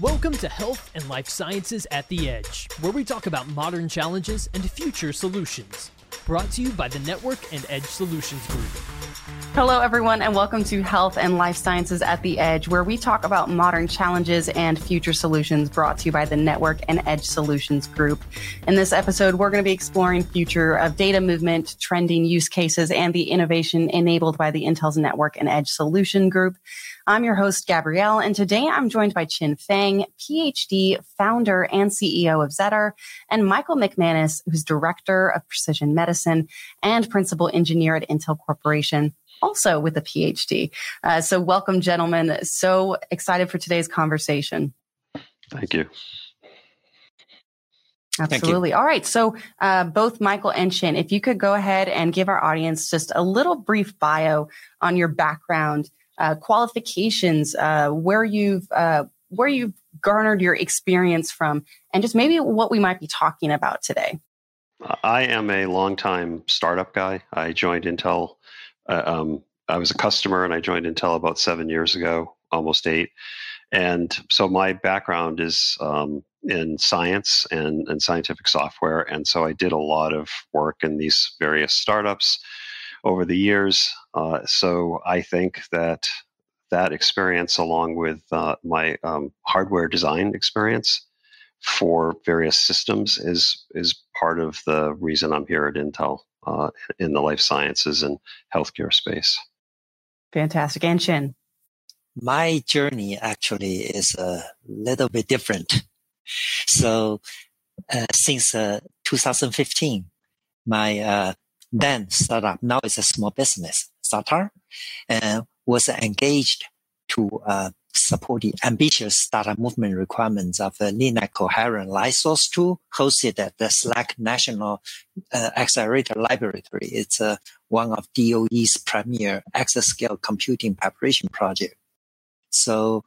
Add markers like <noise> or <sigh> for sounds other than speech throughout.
Welcome to Health and Life Sciences at the Edge, where we talk about modern challenges and future solutions. Brought to you by the Network and Edge Solutions Group. Hello, everyone, and welcome to Health and Life Sciences at the Edge, where we talk about modern challenges and future solutions brought to you by the Network and Edge Solutions Group. In this episode, we're going to be exploring future of data movement, trending use cases, and the innovation enabled by the Intel's Network and Edge Solution Group. I'm your host, Gabrielle, and today I'm joined by Chin Fang, PhD, founder and CEO of Zettar, and Michael McManus, who's director of precision medicine and principal engineer at Intel Corporation also with a PhD. Uh, so, welcome, gentlemen. So excited for today's conversation. Thank you. Absolutely. All right. So, uh, both Michael and Chin, if you could go ahead and give our audience just a little brief bio on your background uh, qualifications, uh, where you've uh, where you've garnered your experience from, and just maybe what we might be talking about today. I am a longtime startup guy. I joined Intel. Uh, um, I was a customer, and I joined Intel about seven years ago, almost eight. And so my background is um, in science and, and scientific software, and so I did a lot of work in these various startups over the years. Uh, so I think that that experience, along with uh, my um, hardware design experience for various systems, is is part of the reason I'm here at Intel uh, in the life sciences and healthcare space. Fantastic, and Chin. My journey actually is a little bit different. So, uh, since uh, 2015, my uh, then startup, now it's a small business, Zettar, and was engaged to uh, support the ambitious startup movement requirements of the LINAC coherent source tool hosted at the SLAC National uh, Accelerator Laboratory. It's uh, one of DOE's premier exascale computing preparation project. So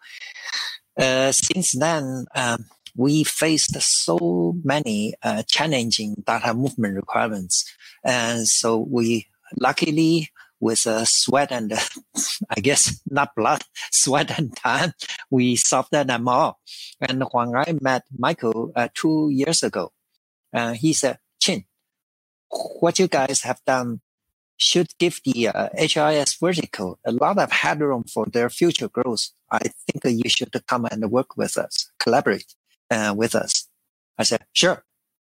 uh, since then, um, we faced so many uh, challenging data movement requirements and so we luckily with uh, sweat and <laughs> I guess not blood, <laughs> sweat and time, we solved them all. And when I met Michael uh, two years ago, uh, he said, Chin, what you guys have done should give the uh, HRIS vertical a lot of headroom for their future growth. I think you should come and work with us, collaborate uh, with us. I said, sure.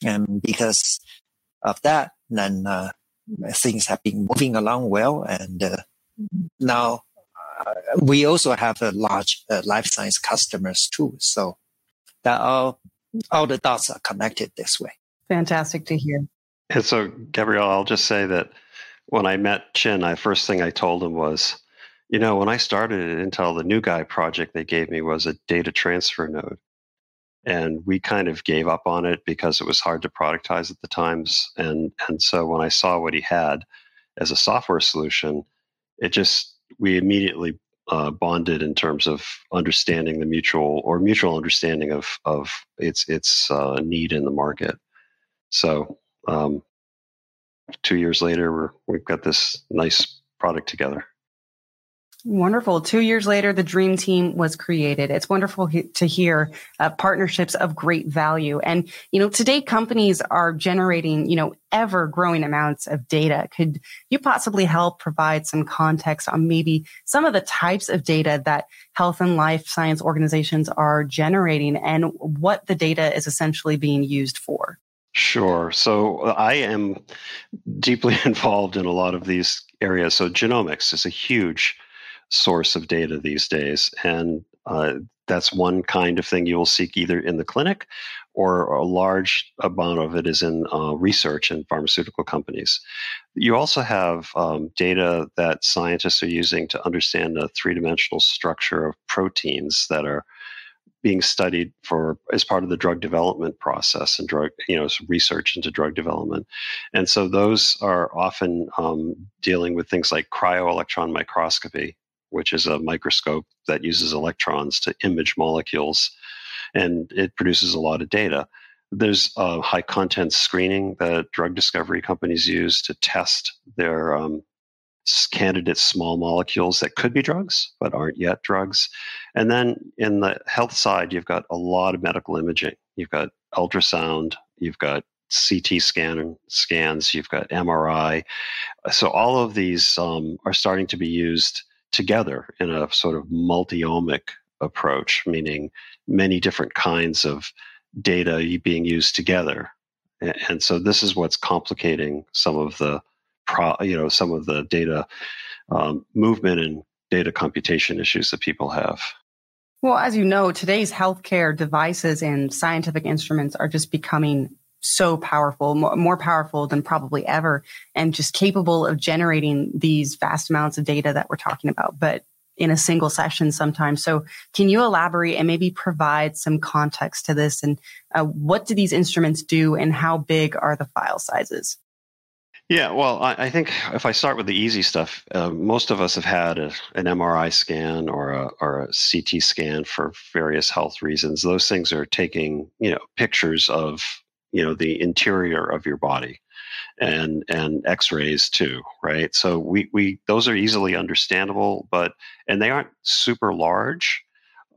And because of that, then uh, things have been moving along well. And uh, now uh, we also have a large uh, life science customers too. So that all all the dots are connected this way. Fantastic to hear. And so, Gabrielle, I'll just say that when I met Chin, I first thing I told him was, you know, when I started at Intel, the new guy project they gave me was a data transfer node and we kind of gave up on it because it was hard to productize at the times. And and so when i saw what he had as a software solution it just we immediately uh, bonded in terms of understanding the mutual or mutual understanding of of its its uh, need in the market. So um, two years later we're, we've got this nice product together Wonderful. Two years later, the dream team was created. It's wonderful he- to hear uh, partnerships of great value. And, you know, today companies are generating, you know, ever growing amounts of data. Could you possibly help provide some context on maybe some of the types of data that health and life science organizations are generating and what the data is essentially being used for? Sure. So uh, I am deeply <laughs> involved in a lot of these areas. So genomics is a huge source of data these days. And uh, that's one kind of thing you will seek either in the clinic or a large amount of it is in uh, research in pharmaceutical companies. You also have um, data that scientists are using to understand the three dimensional structure of proteins that are being studied for as part of the drug development process and drug you know research into drug development and so those are often um, dealing with things like cryo-electron microscopy which is a microscope that uses electrons to image molecules, and it produces a lot of data. There's high content screening that drug discovery companies use to test their um, candidate small molecules that could be drugs but aren't yet drugs. And then in the health side, you've got a lot of medical imaging. You've got ultrasound, you've got CT scan scans, you've got MRI. So all of these um, are starting to be used together in a sort of multi-omic approach, meaning many different kinds of data being used together. And so this is what's complicating some of the, pro, you know, some of the data um, movement and data computation issues that people have. Well, as you know, today's healthcare devices and scientific instruments are just becoming so powerful, more, powerful than probably ever, and just capable of generating these vast amounts of data that we're talking about, but in a single session sometimes. So, can you elaborate and maybe provide some context to this? And uh, what do these instruments do, and how big are the file sizes? Yeah, well, I, I think if I start with the easy stuff, uh, most of us have had a, an MRI scan or a, or a CT scan for various health reasons. Those things are taking you know pictures of you know the interior of your body and and x-rays too right? So we we those are easily understandable but and they aren't super large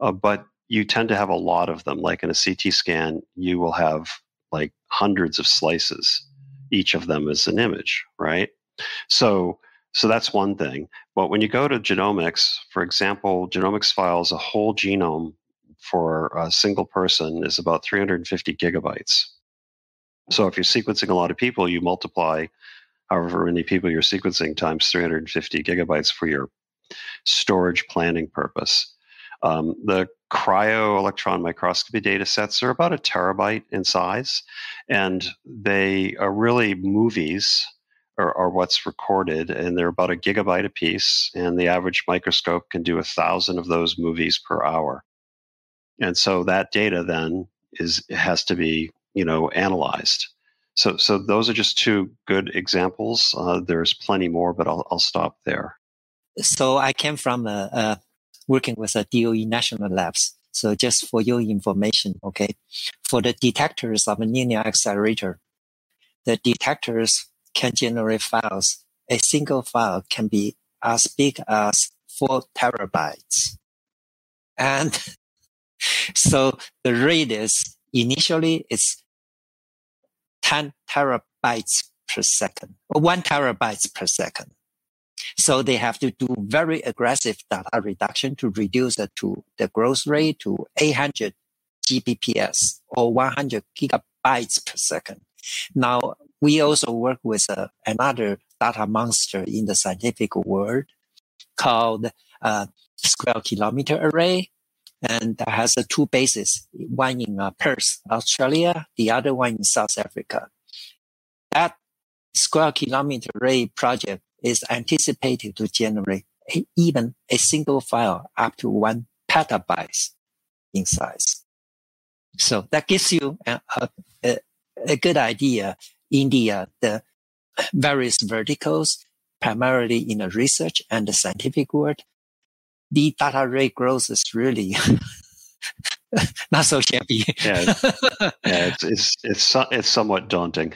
uh, but you tend to have a lot of them. Like in a ct scan you will have like hundreds of slices each of them is an image right? So so that's one thing. But when you go to genomics for example genomics files a whole genome for a single person is about 350 gigabytes so if you're sequencing a lot of people, you multiply however many people you're sequencing times 350 gigabytes for your storage planning purpose. Um, the cryo electron microscopy data sets are about a terabyte in size, and they are really movies are, are what's recorded, and they're about a gigabyte a piece, and the average microscope can do a thousand of those movies per hour. And so that data then is has to be you know analyzed. So so those are just two good examples. Uh, there's plenty more, but I'll I'll stop there. So I came from working with a DOE national labs. So just for your information, okay, for the detectors of a linear accelerator, the detectors can generate files. A single file can be as big as four terabytes. And <laughs> so the rate is initially it's 10 terabytes per second or one terabytes per second. So they have to do very aggressive data reduction to reduce it to the growth rate to 800 Gbps or 100 gigabytes per second. Now, we also work with uh, another data monster in the scientific world called uh, square kilometer array and that has uh, two bases, one in uh, Perth, Australia, the other one in South Africa. That square kilometer array project is anticipated to generate a, even a single file up to one petabyte in size. So that gives you a, a, a good idea in the, uh, the various verticals, primarily in the research and the scientific world, the data rate growth is really <laughs> not so shabby. yeah, <laughs> yeah, it's it's it's it's somewhat daunting.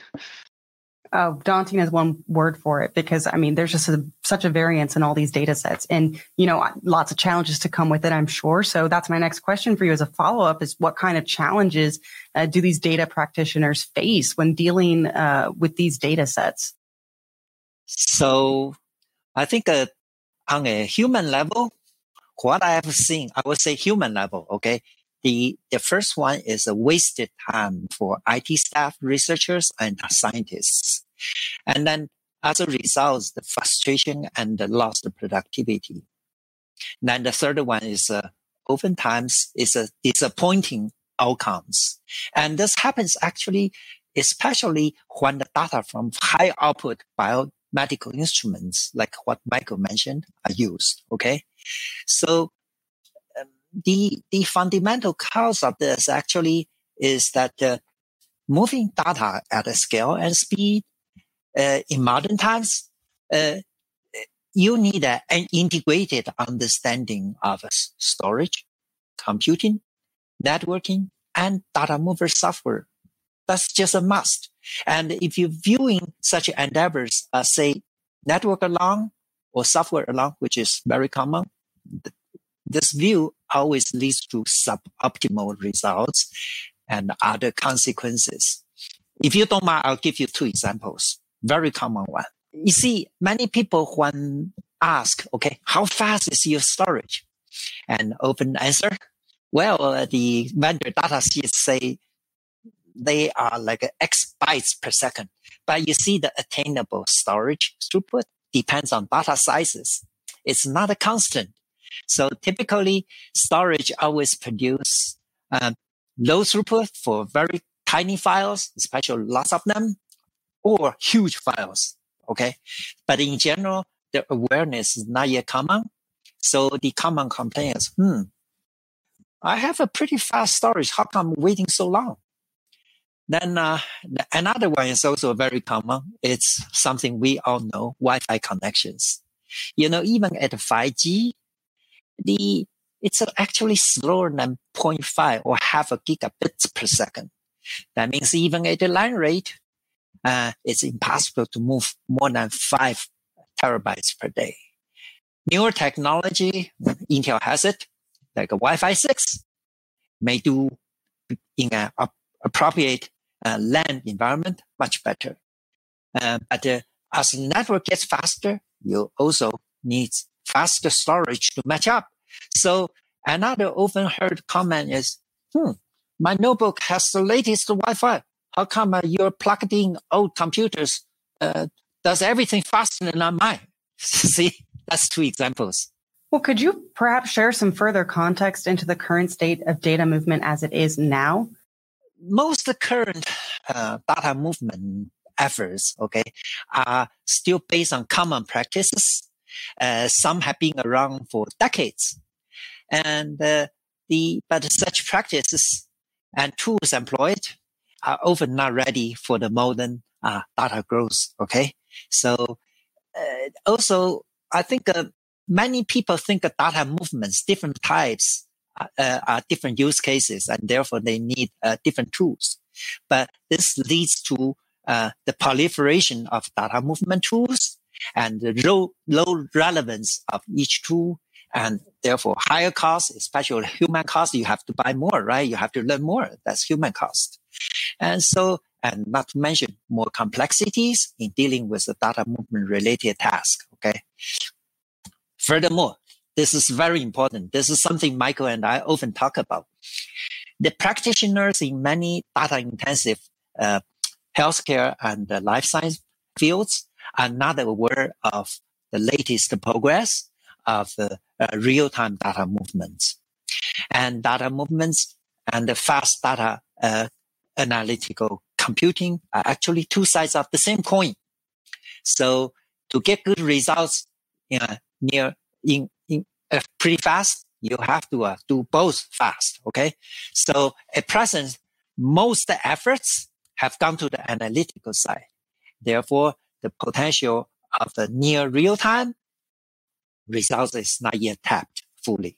Oh, daunting is one word for it because I mean, there's just a, such a variance in all these data sets and, you know, lots of challenges to come with it, I'm sure. So that's my next question for you as a follow up is what kind of challenges uh, do these data practitioners face when dealing uh, with these data sets? So I think uh, on a human level, what I have seen, I would say human level, okay? The, the first one is a wasted time for IT staff, researchers, and scientists. And then as a result, the frustration and the lost productivity. Then the third one is uh, oftentimes is a disappointing outcomes. And this happens actually, especially when the data from high output biomedical instruments, like what Michael mentioned, are used. Okay. So um, the the fundamental cause of this actually is that uh, moving data at a scale and speed uh, in modern times, uh, you need a, an integrated understanding of storage, computing, networking, and data mover software. That's just a must. And if you're viewing such endeavors, uh, say network along or software alone, which is very common. This view always leads to suboptimal results and other consequences. If you don't mind, I'll give you two examples. Very common one. You see, many people when ask, okay, how fast is your storage? And open answer, well, uh, the vendor data sheets say they are like X bytes per second. But you see the attainable storage throughput depends on data sizes. It's not a constant. So typically storage always produce um, low throughput for very tiny files, especially lots of them, or huge files. Okay. But in general, the awareness is not yet common. So the common complaint is, hmm, I have a pretty fast storage. How come I'm waiting so long? Then uh, another one is also very common. It's something we all know: Wi-Fi connections. You know, even at 5G, the it's actually slower than 0.5 or half a gigabits per second. That means even at the line rate, uh, it's impossible to move more than five terabytes per day. Newer technology, Intel has it, like a Wi-Fi 6, may do in an appropriate uh, environment much better. Uh, but uh, as the network gets faster, you also need faster storage to match up. So another often heard comment is, hmm, my notebook has the latest Wi-Fi. How come uh, you're plugged in old computers uh, does everything faster than mine? <laughs> See, that's two examples. Well, could you perhaps share some further context into the current state of data movement as it is now? Most the current uh, data movement efforts, okay, are still based on common practices. Uh, some have been around for decades, and uh, the but such practices and tools employed are often not ready for the modern uh, data growth. Okay, so uh, also I think uh, many people think of data movements, different types, uh, are different use cases, and therefore they need different tools. But this leads to uh, the proliferation of data movement tools and the low, low relevance of each tool, and therefore higher cost, especially human cost. You have to buy more, right? You have to learn more. That's human cost. And so, and not to mention more complexities in dealing with the data movement related task. Okay. Furthermore, this is very important. This is something Michael and I often talk about. The practitioners in many data intensive uh, healthcare and uh, life science fields are not aware of the latest progress of uh, real time data movements. And data movements and the fast data uh, analytical computing are actually two sides of the same coin. So to get good results near in, in uh, pretty fast, you have to uh, do both fast. Okay. So at present, most efforts have gone to the analytical side. Therefore, the potential of the near real time results is not yet tapped fully.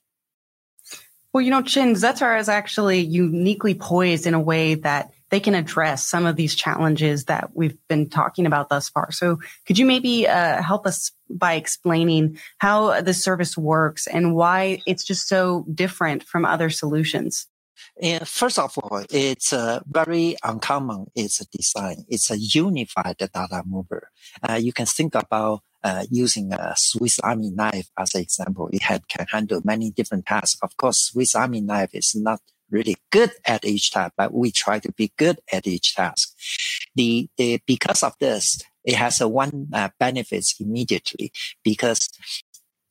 Well, you know, Chin, Zettar is actually uniquely poised in a way that they can address some of these challenges that we've been talking about thus far. So could you maybe uh, help us by explaining how the service works and why it's just so different from other solutions? First of all, it's uh, very uncommon. It's a design. It's a unified data mover. Uh, you can think about uh, using a Swiss Army knife as an example. It had, can handle many different tasks. Of course, Swiss Army knife is not really good at each task, but we try to be good at each task. The, the because of this, it has a one uh, benefits immediately because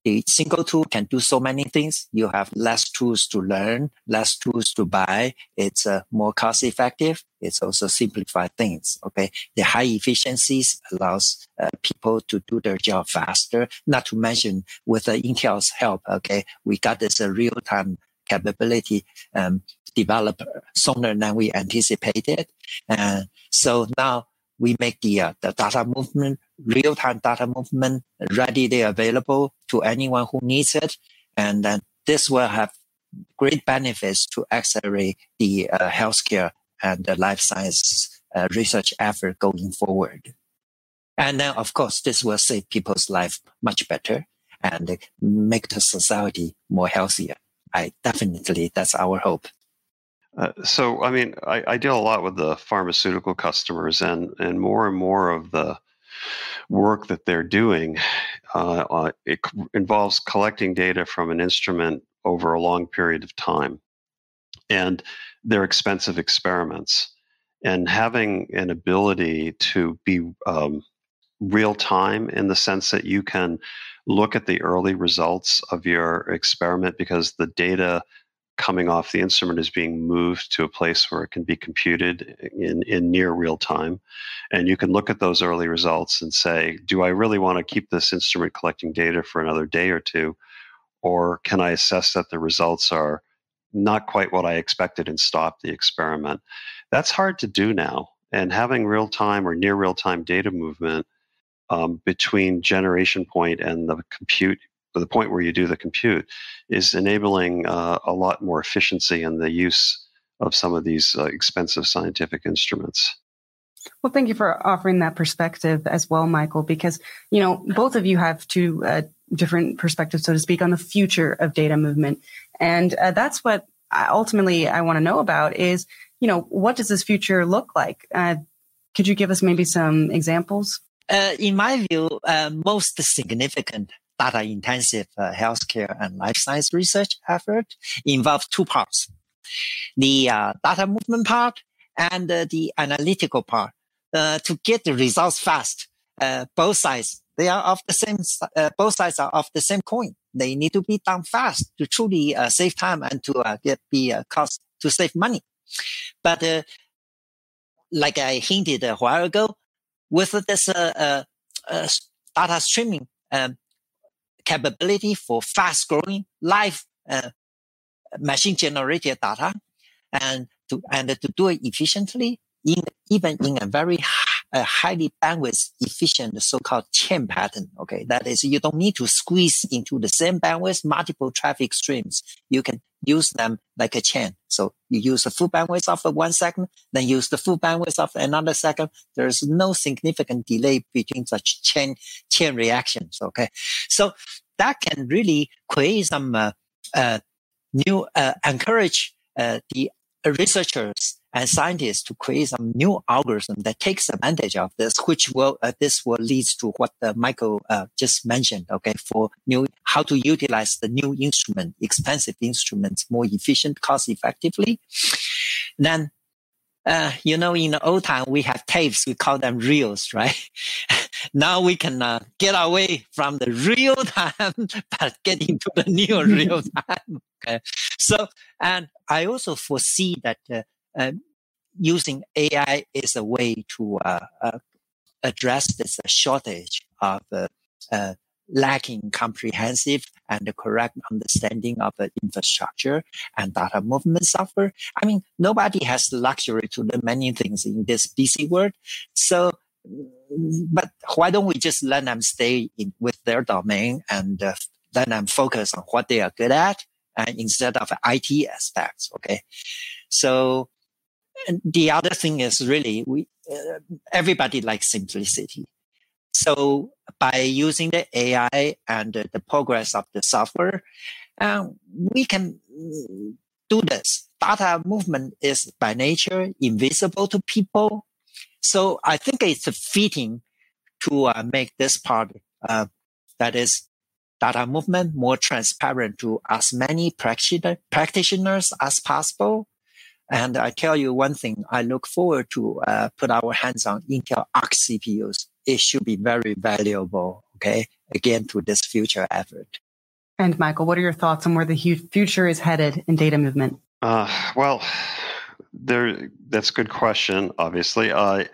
the single tool can do so many things. You have less tools to learn, less tools to buy. It's uh, more cost effective. It's also simplify things. Okay. The high efficiencies allows uh, people to do their job faster. Not to mention with the Intel's help. Okay. We got this uh, real time capability um, develop sooner than we anticipated. And so now we make the, uh, the data movement, real time data movement readily available to anyone who needs it. And then this will have great benefits to accelerate the uh, healthcare and the life science uh, research effort going forward. And then, of course, this will save people's life much better and make the society more healthier. I definitely, that's our hope. Uh, so, I mean, I, I, deal a lot with the pharmaceutical customers, and and more and more of the work that they're doing uh, uh, it involves collecting data from an instrument over a long period of time, and they're expensive experiments. And having an ability to be um, real time in the sense that you can look at the early results of your experiment because the data coming off the instrument is being moved to a place where it can be computed in, in near real time. And you can look at those early results and say, do I really want to keep this instrument collecting data for another day or two? Or can I assess that the results are not quite what I expected and stop the experiment? That's hard to do now. And having real time or near real time data movement um, between generation point and the compute the point where you do the compute is enabling uh, a lot more efficiency in the use of some of these uh, expensive scientific instruments. Well, thank you for offering that perspective as well, Michael, because, you know, both of you have two uh, different perspectives, so to speak, on the future of data movement. And uh, that's what I, ultimately I want to know about is, you know, what does this future look like? Uh, could you give us maybe some examples? Uh, in my view, most significant data intensive uh, healthcare and life science research effort involve two parts. The uh, data movement part and uh, the analytical part. Uh, to get the results fast, uh, both sides, they are of the same, uh, both sides are of the same coin. They need to be done fast to truly save time and to get be cost to save money. But like I hinted a while ago, with this data streaming um, capability for fast growing live uh, machine generated data and to, and to do it efficiently in, even in a very a highly bandwidth efficient so-called chain pattern. Okay. That is, you don't need to squeeze into the same bandwidth multiple traffic streams. You can use them like a chain. So you use the full bandwidth of one second, then use the full bandwidth of another second. There's no significant delay between such chain, chain reactions. Okay. So that can really create some, uh, uh, new, uh, encourage, uh, the researchers and scientists to create some new algorithm that takes advantage of this, which will uh, this will lead to what uh, Michael uh, just mentioned. Okay, for new how to utilize the new instrument, expensive instruments, more efficient, cost effectively. Then, uh, you know, in the old time we have tapes, we call them reels, right? <laughs> now we can uh, get away from the real time, <laughs> but get into the new real <laughs> time. Okay, so and I also foresee that uh, using AI is a way to uh, uh, address this shortage of uh, lacking comprehensive and correct understanding of the infrastructure and data movement software. I mean, nobody has the luxury to learn many things in this busy world. So, but why don't we just let them stay in with their domain and uh, let them focus on what they are good at and instead of IT aspects? Okay. So and the other thing is really we uh, everybody likes simplicity. So by using the AI and uh, the progress of the software, uh, we can do this. Data movement is by nature invisible to people. So I think it's fitting to uh, make this part, uh, that is data movement more transparent to as many practitioners as possible and I tell you one thing, I look forward to uh, put our hands on Intel Arc CPUs. It should be very valuable, okay, again, to this future effort. And Michael, what are your thoughts on where the future is headed in data movement? Uh, well, there, that's a good question, obviously. Uh,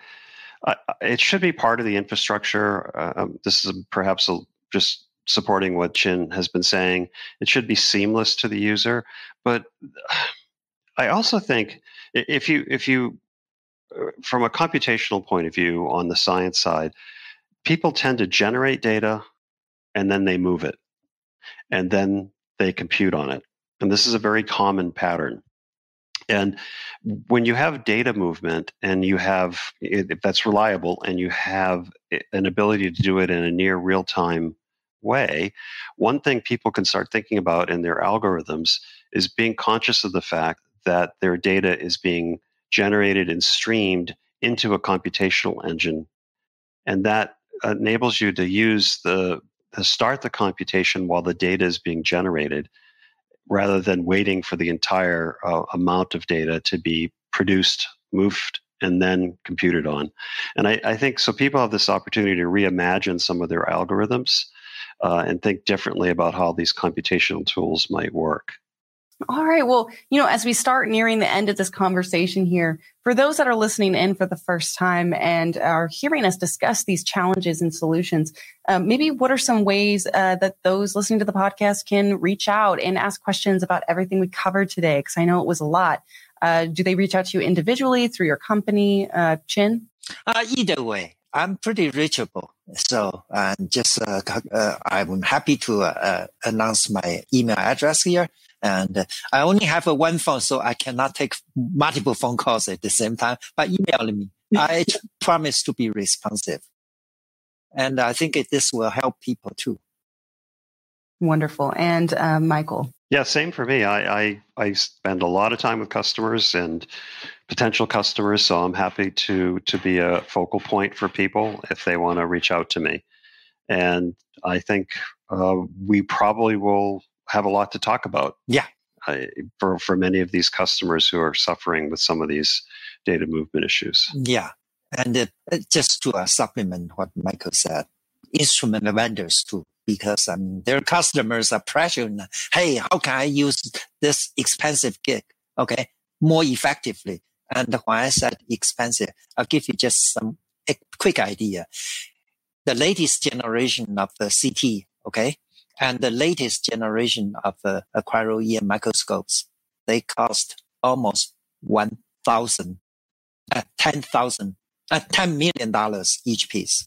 I, it should be part of the infrastructure. Uh, um, this is perhaps a, just supporting what Chin has been saying. It should be seamless to the user, but I also think if you if you uh, from a computational point of view on the science side, people tend to generate data and then they move it and then they compute on it. And this is a very common pattern. And when you have data movement and you have, if that's reliable and you have an ability to do it in a near real time way, one thing people can start thinking about in their algorithms is being conscious of the fact that their data is being generated and streamed into a computational engine. And that enables you to use the to start the computation while the data is being generated rather than waiting for the entire uh, amount of data to be produced, moved, and then computed on. And I, I, think so people have this opportunity to reimagine some of their algorithms uh, and think differently about how these computational tools might work. All right. Well, you know, as we start nearing the end of this conversation here, for those that are listening in for the first time and are hearing us discuss these challenges and solutions, um, maybe what are some ways uh, that those listening to the podcast can reach out and ask questions about everything we covered today? Because I know it was a lot. Uh, do they reach out to you individually through your company, uh, Chin? Uh, either way, I'm pretty reachable. So uh, just uh, uh, I'm happy to uh, announce my email address here. And I only have a one phone, so I cannot take multiple phone calls at the same time. But email me. I promise to be responsive. And I think it, this will help people too. Wonderful. And uh, Michael. Yeah, same for me. I, I, I spend a lot of time with customers and potential customers, so I'm happy to to be a focal point for people if they want to reach out to me. And I think uh, we probably will have a lot to talk about. Yeah. Uh, for for many of these customers who are suffering with some of these data movement issues. Yeah, and uh, just to uh, supplement what Michael said, instrument vendors too, because I mean their customers are pressuring, hey, how can I use this expensive gig, okay, more effectively? And when I said expensive, I'll give you just some quick idea. The latest generation of the CT, okay, and the latest generation of uh, a cryo-EM microscopes, they cost almost 1,000, uh, 10,000, uh, $10 million each piece.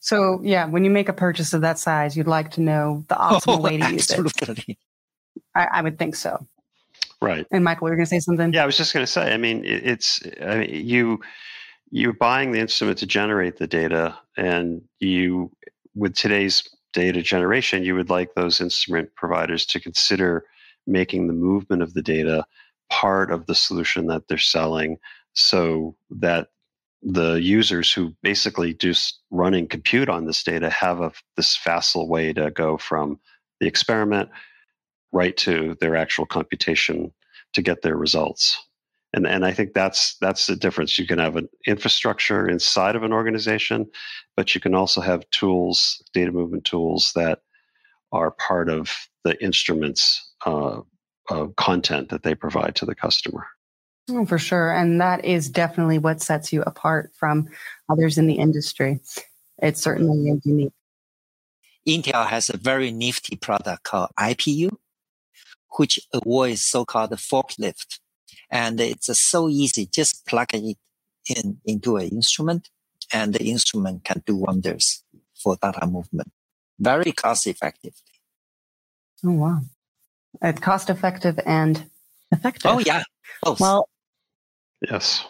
So yeah, when you make a purchase of that size, you'd like to know the optimal oh, <laughs> way to use it. I, I, would think so. Right. And Michael, you're going to say something? Yeah, I was just going to say. I mean, it's I mean, you you're buying the instrument to generate the data, and you with today's data generation, you would like those instrument providers to consider making the movement of the data part of the solution that they're selling so that the users who basically just running compute on this data have a, this facile way to go from the experiment right to their actual computation to get their results and and I think that's that's the difference. You can have an infrastructure inside of an organization, but you can also have tools, data movement tools that are part of the instruments uh, of content that they provide to the customer. Oh, for sure, and that is definitely what sets you apart from others in the industry. It's certainly unique. Intel has a very nifty product called IPU, which avoids so-called forklift and it's so easy. Just plug it in into an instrument and the instrument can do wonders for data movement. Very cost effectively. Oh, wow. It's cost effective and effective. Oh, yeah. Both. Well, yes.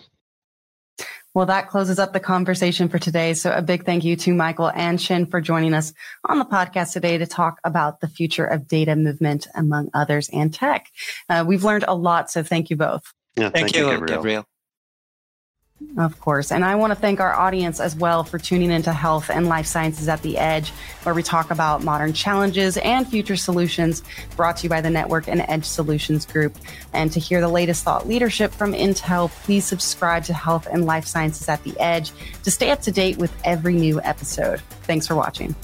Well, that closes up the conversation for today. So a big thank you to Michael and Chin for joining us on the podcast today to talk about the future of data movement, among others, and tech. Uh, we've learned a lot. So thank you both. Yeah, thank, thank you, Gabriel. Gabriel. Of course. And I want to thank our audience as well for tuning into Health and Life Sciences at the Edge, where we talk about modern challenges and future solutions brought to you by the Network and Edge Solutions Group. And to hear the latest thought leadership from Intel, please subscribe to Health and Life Sciences at the Edge to stay up to date with every new episode. Thanks for watching.